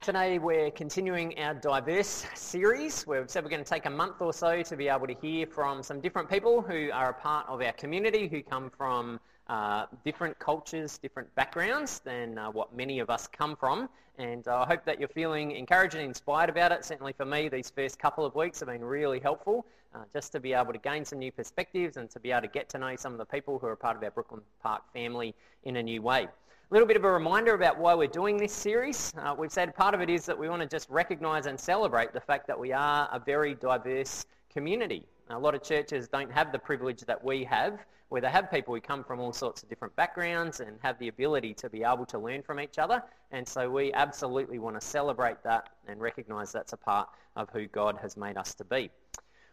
Today we're continuing our diverse series. We've said we're going to take a month or so to be able to hear from some different people who are a part of our community, who come from uh, different cultures, different backgrounds than uh, what many of us come from. And uh, I hope that you're feeling encouraged and inspired about it. Certainly for me, these first couple of weeks have been really helpful uh, just to be able to gain some new perspectives and to be able to get to know some of the people who are part of our Brooklyn Park family in a new way. A little bit of a reminder about why we're doing this series. Uh, we've said part of it is that we want to just recognise and celebrate the fact that we are a very diverse community. A lot of churches don't have the privilege that we have, where they have people who come from all sorts of different backgrounds and have the ability to be able to learn from each other. And so we absolutely want to celebrate that and recognise that's a part of who God has made us to be.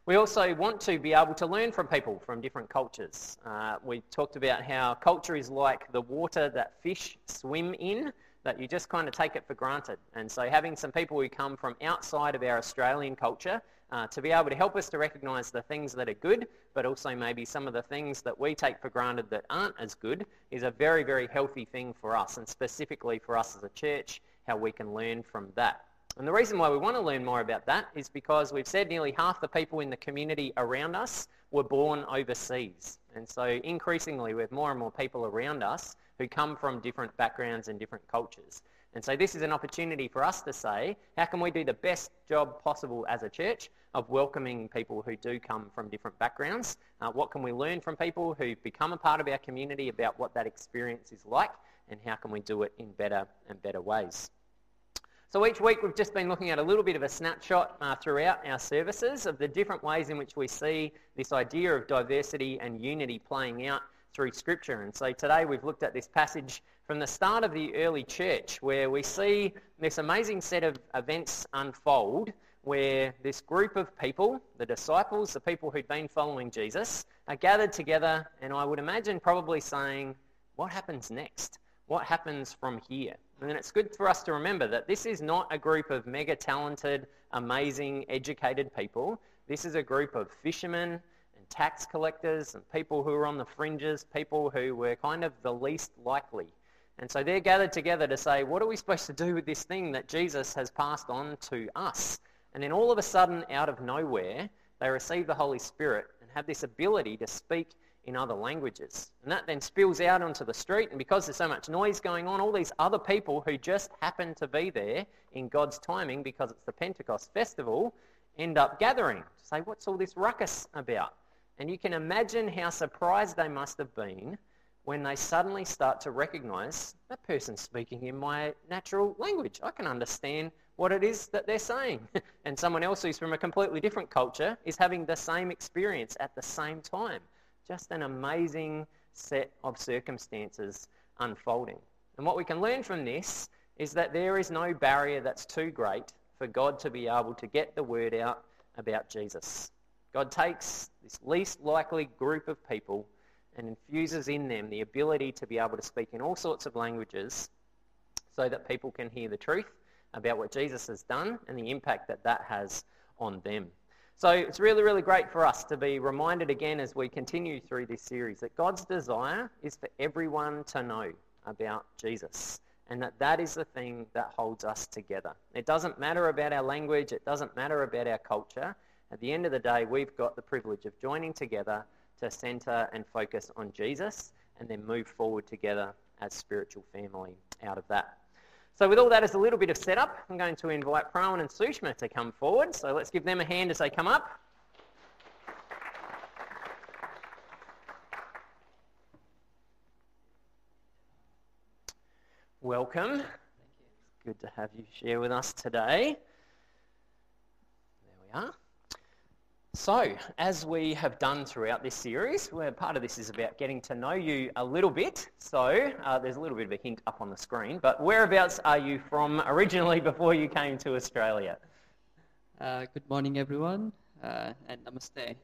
We also want to be able to learn from people from different cultures. Uh, we talked about how culture is like the water that fish swim in, that you just kind of take it for granted. And so having some people who come from outside of our Australian culture uh, to be able to help us to recognise the things that are good, but also maybe some of the things that we take for granted that aren't as good, is a very, very healthy thing for us, and specifically for us as a church, how we can learn from that. And the reason why we want to learn more about that is because we've said nearly half the people in the community around us were born overseas. And so increasingly we have more and more people around us who come from different backgrounds and different cultures. And so this is an opportunity for us to say, how can we do the best job possible as a church of welcoming people who do come from different backgrounds? Uh, what can we learn from people who become a part of our community about what that experience is like? And how can we do it in better and better ways? So each week we've just been looking at a little bit of a snapshot uh, throughout our services of the different ways in which we see this idea of diversity and unity playing out through Scripture. And so today we've looked at this passage from the start of the early church where we see this amazing set of events unfold where this group of people, the disciples, the people who'd been following Jesus, are gathered together and I would imagine probably saying, what happens next? What happens from here? And it's good for us to remember that this is not a group of mega talented, amazing, educated people. This is a group of fishermen and tax collectors and people who are on the fringes, people who were kind of the least likely. And so they're gathered together to say, what are we supposed to do with this thing that Jesus has passed on to us? And then all of a sudden, out of nowhere, they receive the Holy Spirit and have this ability to speak in other languages. And that then spills out onto the street, and because there's so much noise going on, all these other people who just happen to be there in God's timing because it's the Pentecost festival end up gathering to say, What's all this ruckus about? And you can imagine how surprised they must have been when they suddenly start to recognize that person's speaking in my natural language. I can understand what it is that they're saying. and someone else who's from a completely different culture is having the same experience at the same time. Just an amazing set of circumstances unfolding. And what we can learn from this is that there is no barrier that's too great for God to be able to get the word out about Jesus. God takes this least likely group of people and infuses in them the ability to be able to speak in all sorts of languages so that people can hear the truth about what Jesus has done and the impact that that has on them. So it's really, really great for us to be reminded again as we continue through this series that God's desire is for everyone to know about Jesus and that that is the thing that holds us together. It doesn't matter about our language. It doesn't matter about our culture. At the end of the day, we've got the privilege of joining together to center and focus on Jesus and then move forward together as spiritual family out of that. So with all that as a little bit of setup, I'm going to invite Prawan and Sushma to come forward. So let's give them a hand as they come up. Welcome. It's good to have you share with us today. There we are. So, as we have done throughout this series, where part of this is about getting to know you a little bit. So, uh, there's a little bit of a hint up on the screen. But whereabouts are you from originally before you came to Australia? Uh, good morning, everyone, uh, and namaste.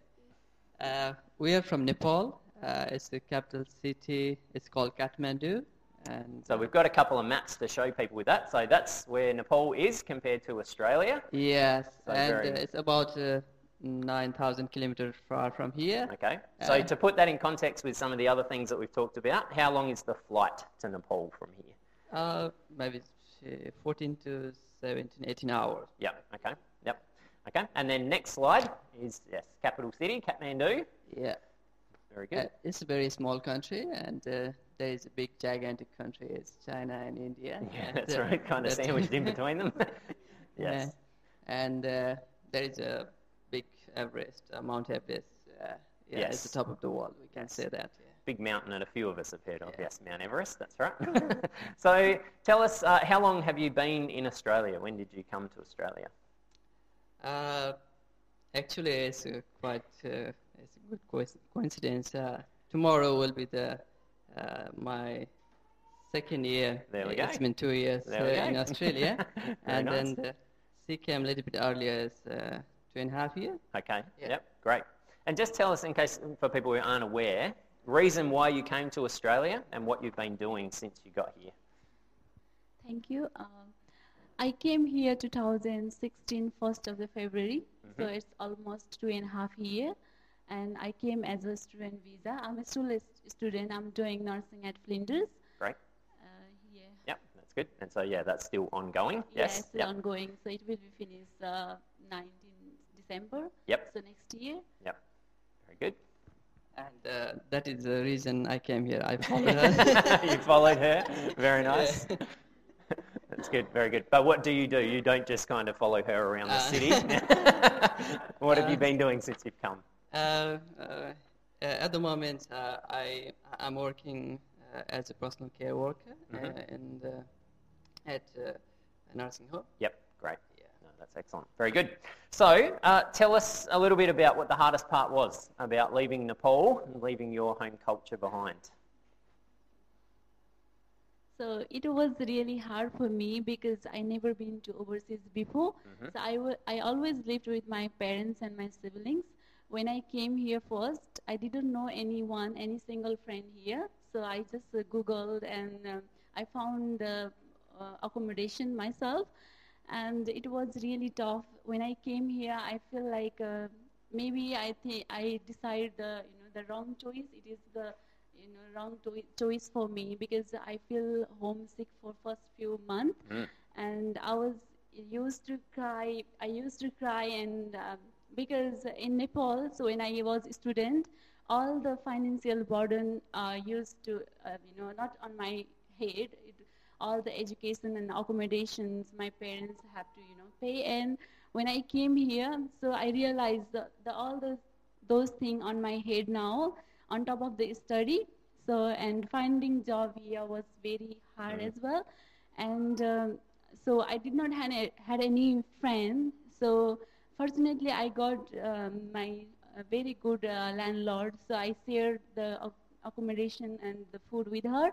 Uh, we are from Nepal. Uh, it's the capital city. It's called Kathmandu. And so we've got a couple of maps to show people with that. So that's where Nepal is compared to Australia. Yes, so and very... it's about 9,000 kilometers far from here. Okay. So uh, to put that in context with some of the other things that we've talked about, how long is the flight to Nepal from here? Uh, maybe uh, 14 to 17, 18 hours. Yep. Okay. Yep. Okay. And then next slide is yes, capital city, Kathmandu. Yeah. Very Uh, good. it's a very small country, and uh, there is a big, gigantic country. It's China and India. Yeah, and, that's uh, right. Kind of sandwiched in between them. Yes. And uh, there is a Everest, uh, Mount Everest. Uh, yeah, Yes. it's the top of the world. We can say that. Yeah. Big mountain that a few of us have heard of. Yeah. Yes, Mount Everest. That's right. so tell us, uh, how long have you been in Australia? When did you come to Australia? Uh, actually, it's uh, quite uh, it's a good coinc- coincidence. Uh, tomorrow will be the uh, my second year. There we It's go. been two years in. Australia, and nice. then the she came a little bit earlier, uh, two and a half year. Okay. Yeah. Yep. Great. And just tell us, in case for people who aren't aware, reason why you came to Australia and what you've been doing since you got here. Thank you. Um, I came here 2016, 1st of the February, so Mhm. it's almost two and a half year. And I came as a student visa. I'm a still a student. I'm doing nursing at Flinders. Great. Uh, yeah. Yep. That's good. And so yeah, that's still ongoing. Yes. Yeah, Yes. it's Yep. ongoing. So it will be finished uh, 19 December. Yep. So next year. Yep. Very good. And uh, that is the reason I came here. I followed her. you followed her. Very nice. Yeah. That's good. Very good. But what do you do? You don't just kind of follow her around the Uh, city. what have you uh, been doing since you've come? Uh, uh, at the moment, uh, I I'm working uh, as a personal care worker in the, at uh, a nursing home. Yep. Great. That's excellent. Very good. So, uh, tell us a little bit about what the hardest part was about leaving Nepal and leaving your home culture behind. So it was really hard for me because I never been to overseas before. Mhm. So I wa- I always lived with my parents and my siblings. When I came here first, I didn't know anyone, any single friend here. So I just uh, Googled and um, I found uh, accommodation myself. And it was really tough. When I came here, I feel like uh, maybe I think I decided the you know the wrong choice. It is the you know wrong to- choice for me because I feel homesick for first few months Mm. and I was used to cry. I used to cry, and um, because in Nepal, so when I was a student, all the financial burden uh, used to, uh, you know, not on my head. All the education and accommodations my parents have to, you know, pay. And when I came here, so I realized the, the all those those things on my head now, on top of the study. So and finding job here was very hard Mm. as well, and um, so I did not had a, had any friend. So fortunately, I got um, my uh, very good uh, landlord. So I shared the accommodation and the food with her.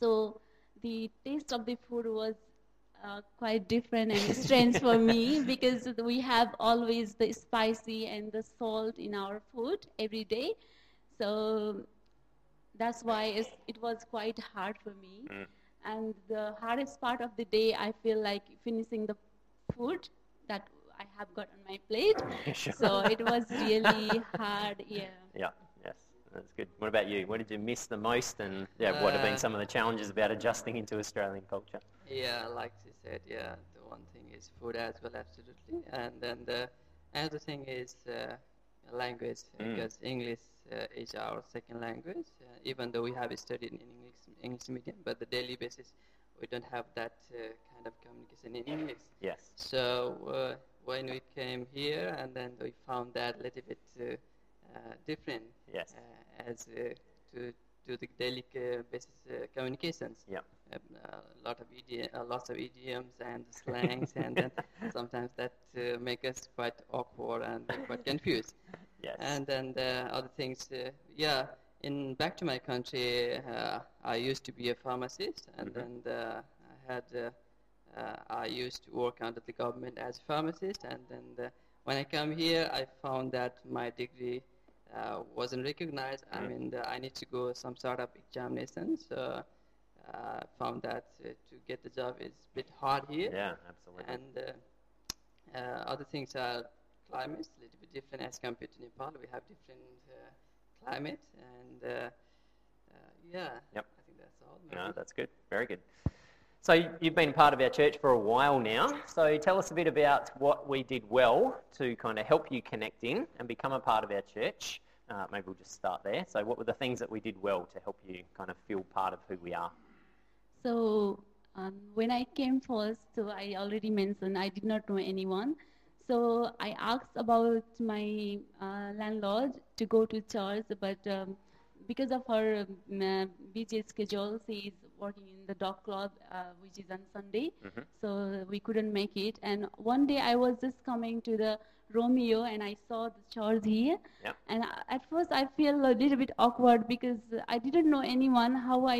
So the taste of the food was uh, quite different and strange for me because we have always the spicy and the salt in our food every day. So that's why it's, it was quite hard for me. Mm. And the hardest part of the day, I feel like finishing the food that I have got on my plate. Sure. So it was really hard, yeah. Yeah, that's good. What about you? What did you miss the most, and yeah, what have been Uh, some of the challenges about adjusting into Australian culture? Yeah, like she said, yeah, the one thing is food as well, absolutely. And then the another thing is uh, language, Mm. because English uh, is our second language, uh, even though we have studied in English, English medium, but the daily basis, we don't have that uh, kind of communication in English. Yes. So uh, when we came here, and then we found that a little bit uh, uh, different Yes. As uh, to to the daily uh, basis uh, communications. Yep. Um, a lot of uh, lots of idioms and slangs, and then sometimes that uh, make us quite awkward and quite confused. Yes. And then the other things, uh, yeah. In back to my country, uh, I used to be a pharmacist, and Mhm. then the, I had uh, uh, I used to work under the government as a pharmacist, and then the, when I come here, I found that my degree uh, wasn't recognized. I Mm. mean, the, I need to go some sort of examinations. So uh, found that uh, to get the job is a bit hard here. yeah, absolutely. And uh, uh, other things are climates, a little bit different as compared to Nepal. We have different uh, climate, and uh, uh, yeah, Yep. I think that's all. no, that's good. Very good. So you've been part of our church for a while now. So tell us a bit about what we did well to kind of help you connect in and become a part of our church. Uh, maybe we'll just start there. So what were the things that we did well to help you kind of feel part of who we are? So um, when I came first, so I already mentioned I did not know anyone. So I asked about my uh, landlord to go to church, but um, because of her um, uh, busy schedule, she is working in the dog club, uh, which is on Sunday. Mhm. So we couldn't make it. And one day I was just coming to the Romeo and I saw the church here. Yep. And I- at first I feel a little bit awkward because I didn't know anyone. How I,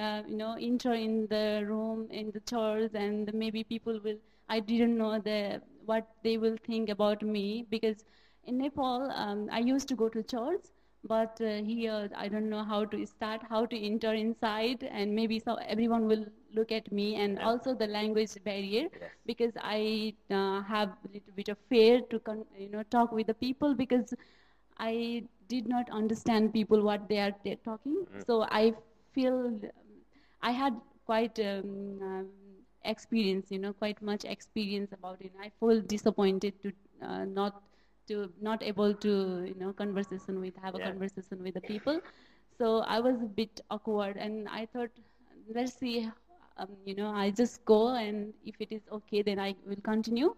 uh, you know, enter in the room in the church, and maybe people will. I didn't know the what they will think about me because in Nepal um, I used to go to church, but uh, here I don't know how to start, how to enter inside, and maybe so everyone will look at me, and Yeah. also the language barrier Yes. because I uh, have a little bit of fear to con- you know talk with the people because I did not understand people what they are talking. Mhm. So I feel um, I had quite um, um, experience, you know, quite much experience about it. I feel disappointed to uh, not to not able to you know conversation with have a Yeah. conversation with the people. So I was a bit awkward, and I thought, let's see, um, you know, I just go, and if it is okay, then I will continue,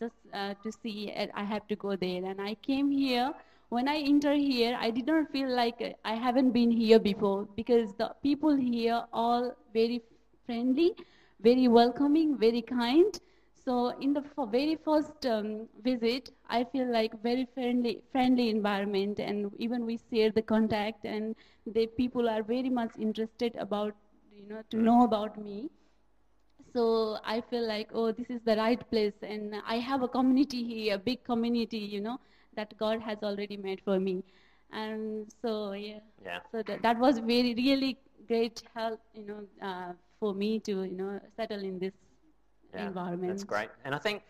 just uh, to see. I have to go there, and I came here. When I enter here, I did not feel like I haven't been here before because the people here all very friendly, very welcoming, very kind. So in the very first um, visit, I feel like very friendly, friendly environment, and even we share the contact, and the people are very much interested about, you know, to know about me. So I feel like, oh, this is the right place, and I have a community here, a big community, you know, that God has already made for me, and so yeah. Yeah. So that, that was very really great help, you know, uh, for me to you know settle in this Yeah, environment. That's great. And I think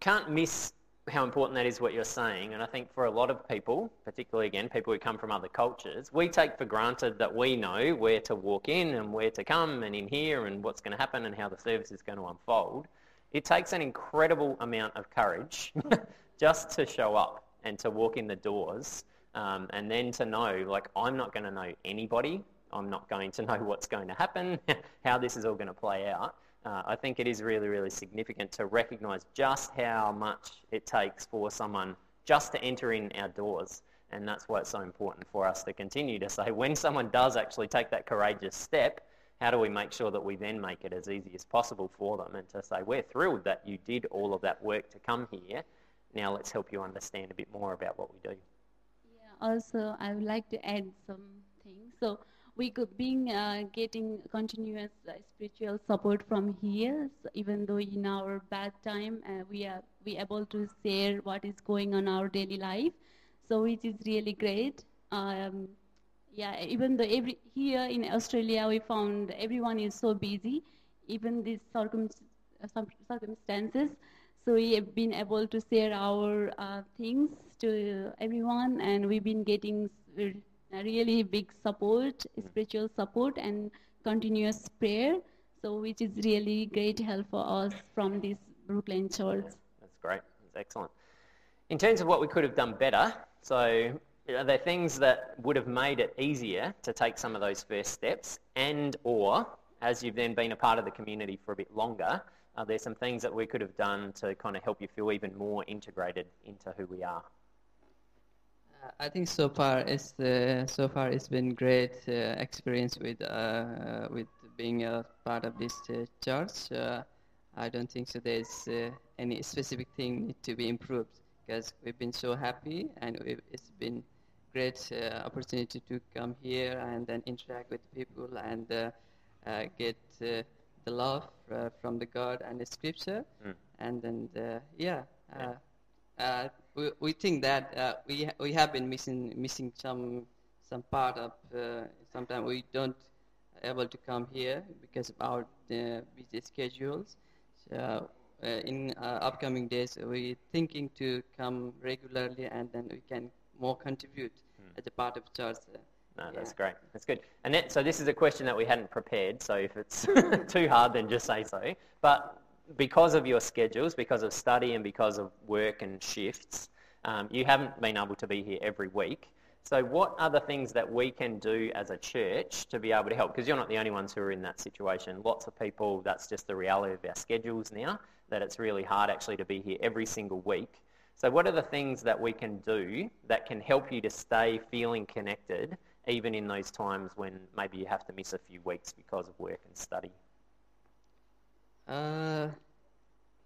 can't miss how important that is what you're saying. And I think for a lot of people, particularly again, people who come from other cultures, we take for granted that we know where to walk in and where to come and in here and what's going to happen and how the service is going to unfold. It takes an incredible amount of courage just to show up and to walk in the doors um, and then to know, like, I'm not going to know anybody. I'm not going to know what's going to happen, how this is all going to play out. Uh, I think it is really, really significant to recognise just how much it takes for someone just to enter in our doors. And that's why it's so important for us to continue to say when someone does actually take that courageous step, how do we make sure that we then make it as easy as possible for them and to say, we're thrilled that you did all of that work to come here. Now let's help you understand a bit more about what we do. Yeah, also I would like to add some things. So we could being uh, getting continuous uh, spiritual support from here, so even though in our bad time uh, we are we able to share what is going on our daily life. So which is really great. Um, yeah, even though every here in Australia we found everyone is so busy, even these circum, uh, circumstances. So we have been able to share our uh, things to everyone, and we've been getting a really big support, spiritual support, and continuous prayer. So which is really great help for us from this Brooklyn Church. That's great. That's excellent. In terms of what we could have done better, so are there things that would have made it easier to take some of those first steps and or as you've then been a part of the community for a bit longer, are there some things that we could have done to kind of help you feel even more integrated into who we are? I think so far it's uh, so far it's been great uh, experience with uh, with being a part of this uh, church. Uh, I don't think so. There's uh, any specific thing need to be improved because we've been so happy and it's been great uh, opportunity to come here and then interact with people and uh, uh, get uh, the love uh, from the God and the Scripture, Mm. and then uh, yeah. We, we think that uh, we ha- we have been missing missing some some part of uh, sometimes we don't able to come here because of our uh, busy schedules. So uh, in uh, upcoming days, we're thinking to come regularly and then we can more contribute Mm. as a part of church. No, that's Yeah. great. That's good. And that, so this is a question that we hadn't prepared. So if it's too hard, then just say so. But because of your schedules, because of study, and because of work and shifts, um, you haven't been able to be here every week. So what are the things that we can do as a church to be able to help? Because you're not the only ones who are in that situation. Lots of people, that's just the reality of our schedules now, that it's really hard actually to be here every single week. So what are the things that we can do that can help you to stay feeling connected even in those times when maybe you have to miss a few weeks because of work and study? Uh,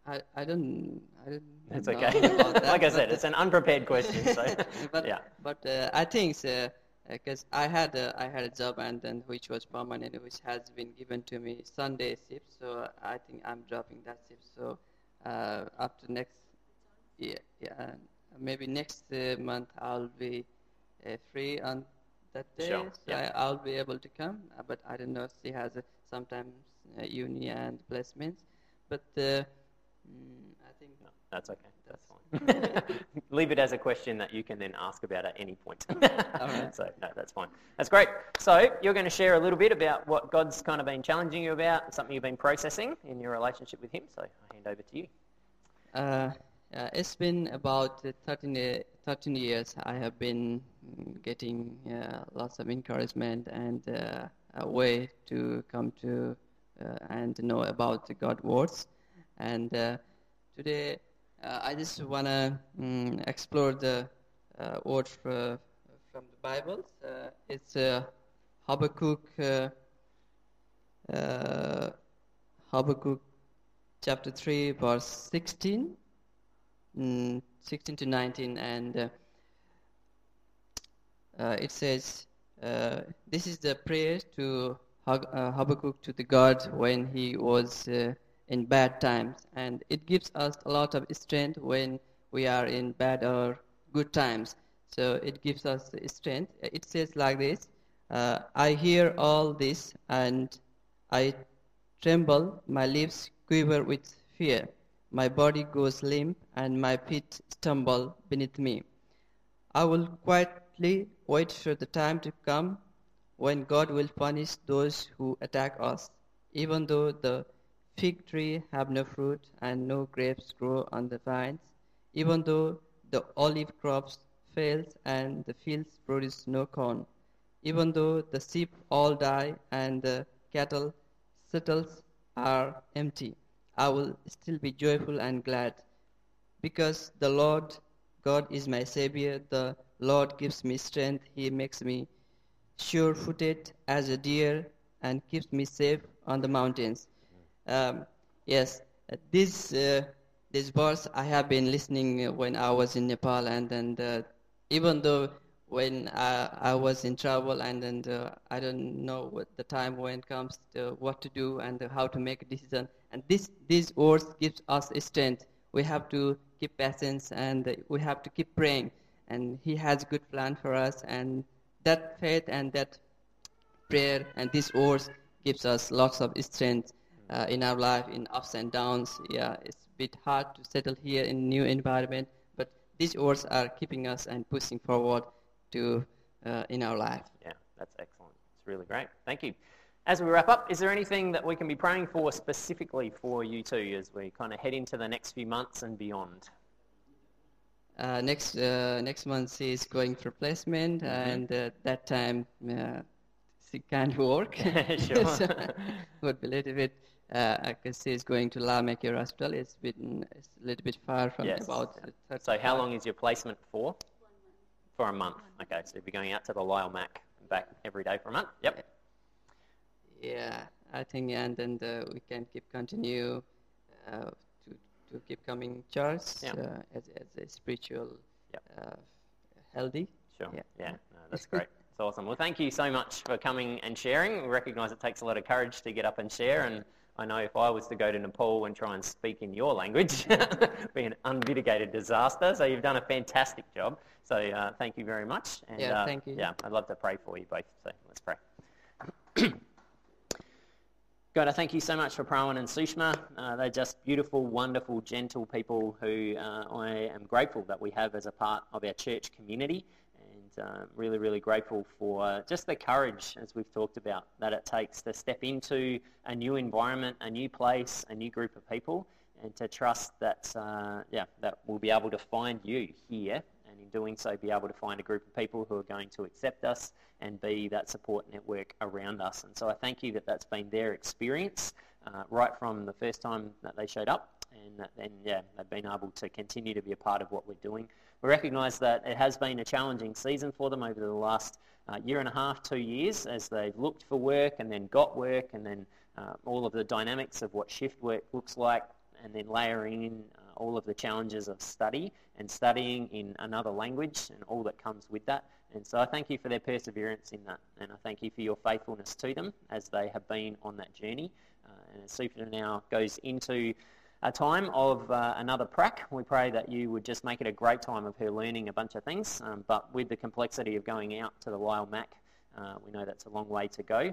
I I don't I don't. It's know okay. that, like I said, it's an unprepared question. So but yeah. but uh, I think because I had a, I had a job and then which was permanent, which has been given to me Sunday shift. So I think I'm dropping that shift. So uh, after next yeah yeah uh, maybe next uh, month I'll be uh, free on that day. Sure, So yeah. I, I'll be able to come. Uh, but I don't know. She has uh, sometimes uh, uni and placements. But uh, mm, I think No, that's okay. That's fine. Leave it as a question that you can then ask about at any point. right. So no, that's fine. That's great. So you're going to share a little bit about what God's kind of been challenging you about, something you've been processing in your relationship with Him. So I hand over to you. Uh, uh, it's been about uh, 13, uh, 13 years. I have been mm, getting uh, lots of encouragement and uh, a way to come to uh, and know about the God words. And uh, today, uh, I just want to mm, explore the uh, word fr- from the Bible. Uh, it's uh, Habakkuk, uh, uh, Habakkuk chapter 3, verse 16, mm, 16 to 19, and uh, uh, it says, uh, This is the prayer to uh, Habakkuk to the God when he was uh, in bad times, and it gives us a lot of strength when we are in bad or good times. So it gives us strength. It says like this uh, I hear all this, and I tremble, my lips quiver with fear. My body goes limp, and my feet stumble beneath me. I will quietly wait for the time to come when God will punish those who attack us, even though the fig tree have no fruit and no grapes grow on the vines, even though the olive crops fails and the fields produce no corn, even though the sheep all die and the cattle settles are empty. I will still be joyful and glad because the Lord God is my Savior. The Lord gives me strength. He makes me sure footed as a deer and keeps me safe on the mountains. Um, yes, this, uh, this verse I have been listening when I was in Nepal, and, and uh, even though when I, I was in trouble and, and uh, I don't know what the time when comes to what to do and how to make a decision. And this, these words gives us strength. We have to keep patience and we have to keep praying. And He has a good plan for us. And that faith and that prayer and these words gives us lots of strength uh, in our life, in ups and downs. Yeah, it's a bit hard to settle here in new environment, but these words are keeping us and pushing forward to uh, in our life. Yeah, that's excellent. It's really great. Thank you. As we wrap up, is there anything that we can be praying for specifically for you two as we kind of head into the next few months and beyond? Uh, next uh, next month is going for placement, and uh, that time uh, she can't work. So, would be a little bit. Uh, because she's going to La Maker Hospital. It's been it's a little bit far from Yes. about. So how long is your placement for? For a month. Okay, so you're going out to the Lyell Mac and back every day for a month? Yep. Yeah, I think, and then the, we can keep continue uh, to keep coming church Yeah. uh, as as a spiritual Yep. uh, healthy. Sure. Yeah, Yeah. no, that's great. It's awesome. Well, thank you so much for coming and sharing. We recognise it takes a lot of courage to get up and share, and I know if I was to go to Nepal and try and speak in your language, it'd be an unmitigated disaster. So you've done a fantastic job. So uh, thank you very much. And, Yeah, uh, thank you. Yeah, I'd love to pray for you both. So let's pray. God, I thank you so much for Prawan and Sushma. Uh, they're just beautiful, wonderful, gentle people who uh, I am grateful that we have as a part of our church community. And uh, really, really grateful for just the courage, as we've talked about, that it takes to step into a new environment, a new place, a new group of people, and to trust that, uh, yeah, that we'll be able to find you here, and in doing so, be able to find a group of people who are going to accept us and be that support network around us. And so I thank you that that's been their experience uh, right from the first time that they showed up, and then, yeah, they've been able to continue to be a part of what we're doing. We recognise that it has been a challenging season for them over the last uh, year and a half, two years, as they've looked for work and then got work, and then uh, all of the dynamics of what shift work looks like, and then layering in uh, all of the challenges of study and studying in another language and all that comes with that. And so I thank you for their perseverance in that, and I thank you for your faithfulness to them as they have been on that journey. Uh, and as Super now goes into a time of uh, another prac. We pray that you would just make it a great time of her learning a bunch of things. Um, but with the complexity of going out to the Lyell Mac, uh, we know that's a long way to go.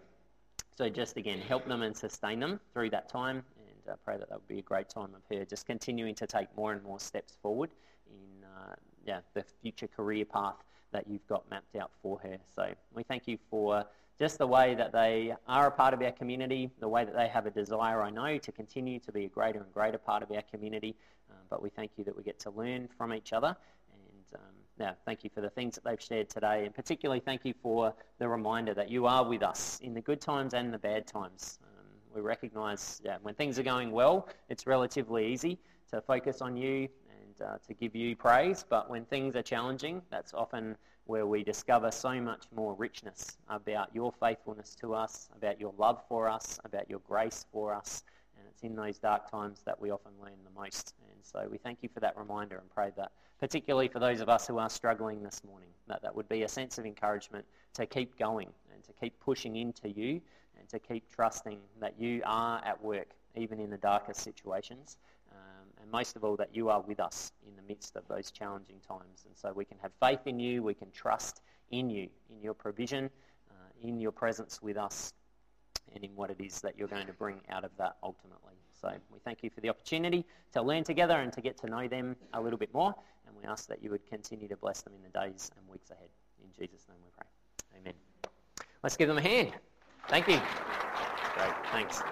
So just again, help them and sustain them through that time, uh, pray that that would be a great time of her just continuing to take more and more steps forward in uh, yeah the future career path that you've got mapped out for her. So we thank you for just the way that they are a part of our community, the way that they have a desire, I know, to continue to be a greater and greater part of our community. Um, but we thank you that we get to learn from each other. And um, yeah, thank you for the things that they've shared today. And particularly thank you for the reminder that you are with us in the good times and the bad times. We recognise yeah, when things are going well, it's relatively easy to focus on you and uh, to give you praise. But when things are challenging, that's often where we discover so much more richness about your faithfulness to us, about your love for us, about your grace for us. And it's in those dark times that we often learn the most. And so we thank you for that reminder and pray that, particularly for those of us who are struggling this morning, that that would be a sense of encouragement to keep going and to keep pushing into you and to keep trusting that you are at work, even in the darkest situations and most of all that you are with us in the midst of those challenging times. And so we can have faith in you, we can trust in you, in your provision, uh, in your presence with us, and in what it is that you're going to bring out of that ultimately. So we thank you for the opportunity to learn together and to get to know them a little bit more, and we ask that you would continue to bless them in the days and weeks ahead. In Jesus' name we pray. Amen. Let's give them a hand. Thank you. Great. Thanks.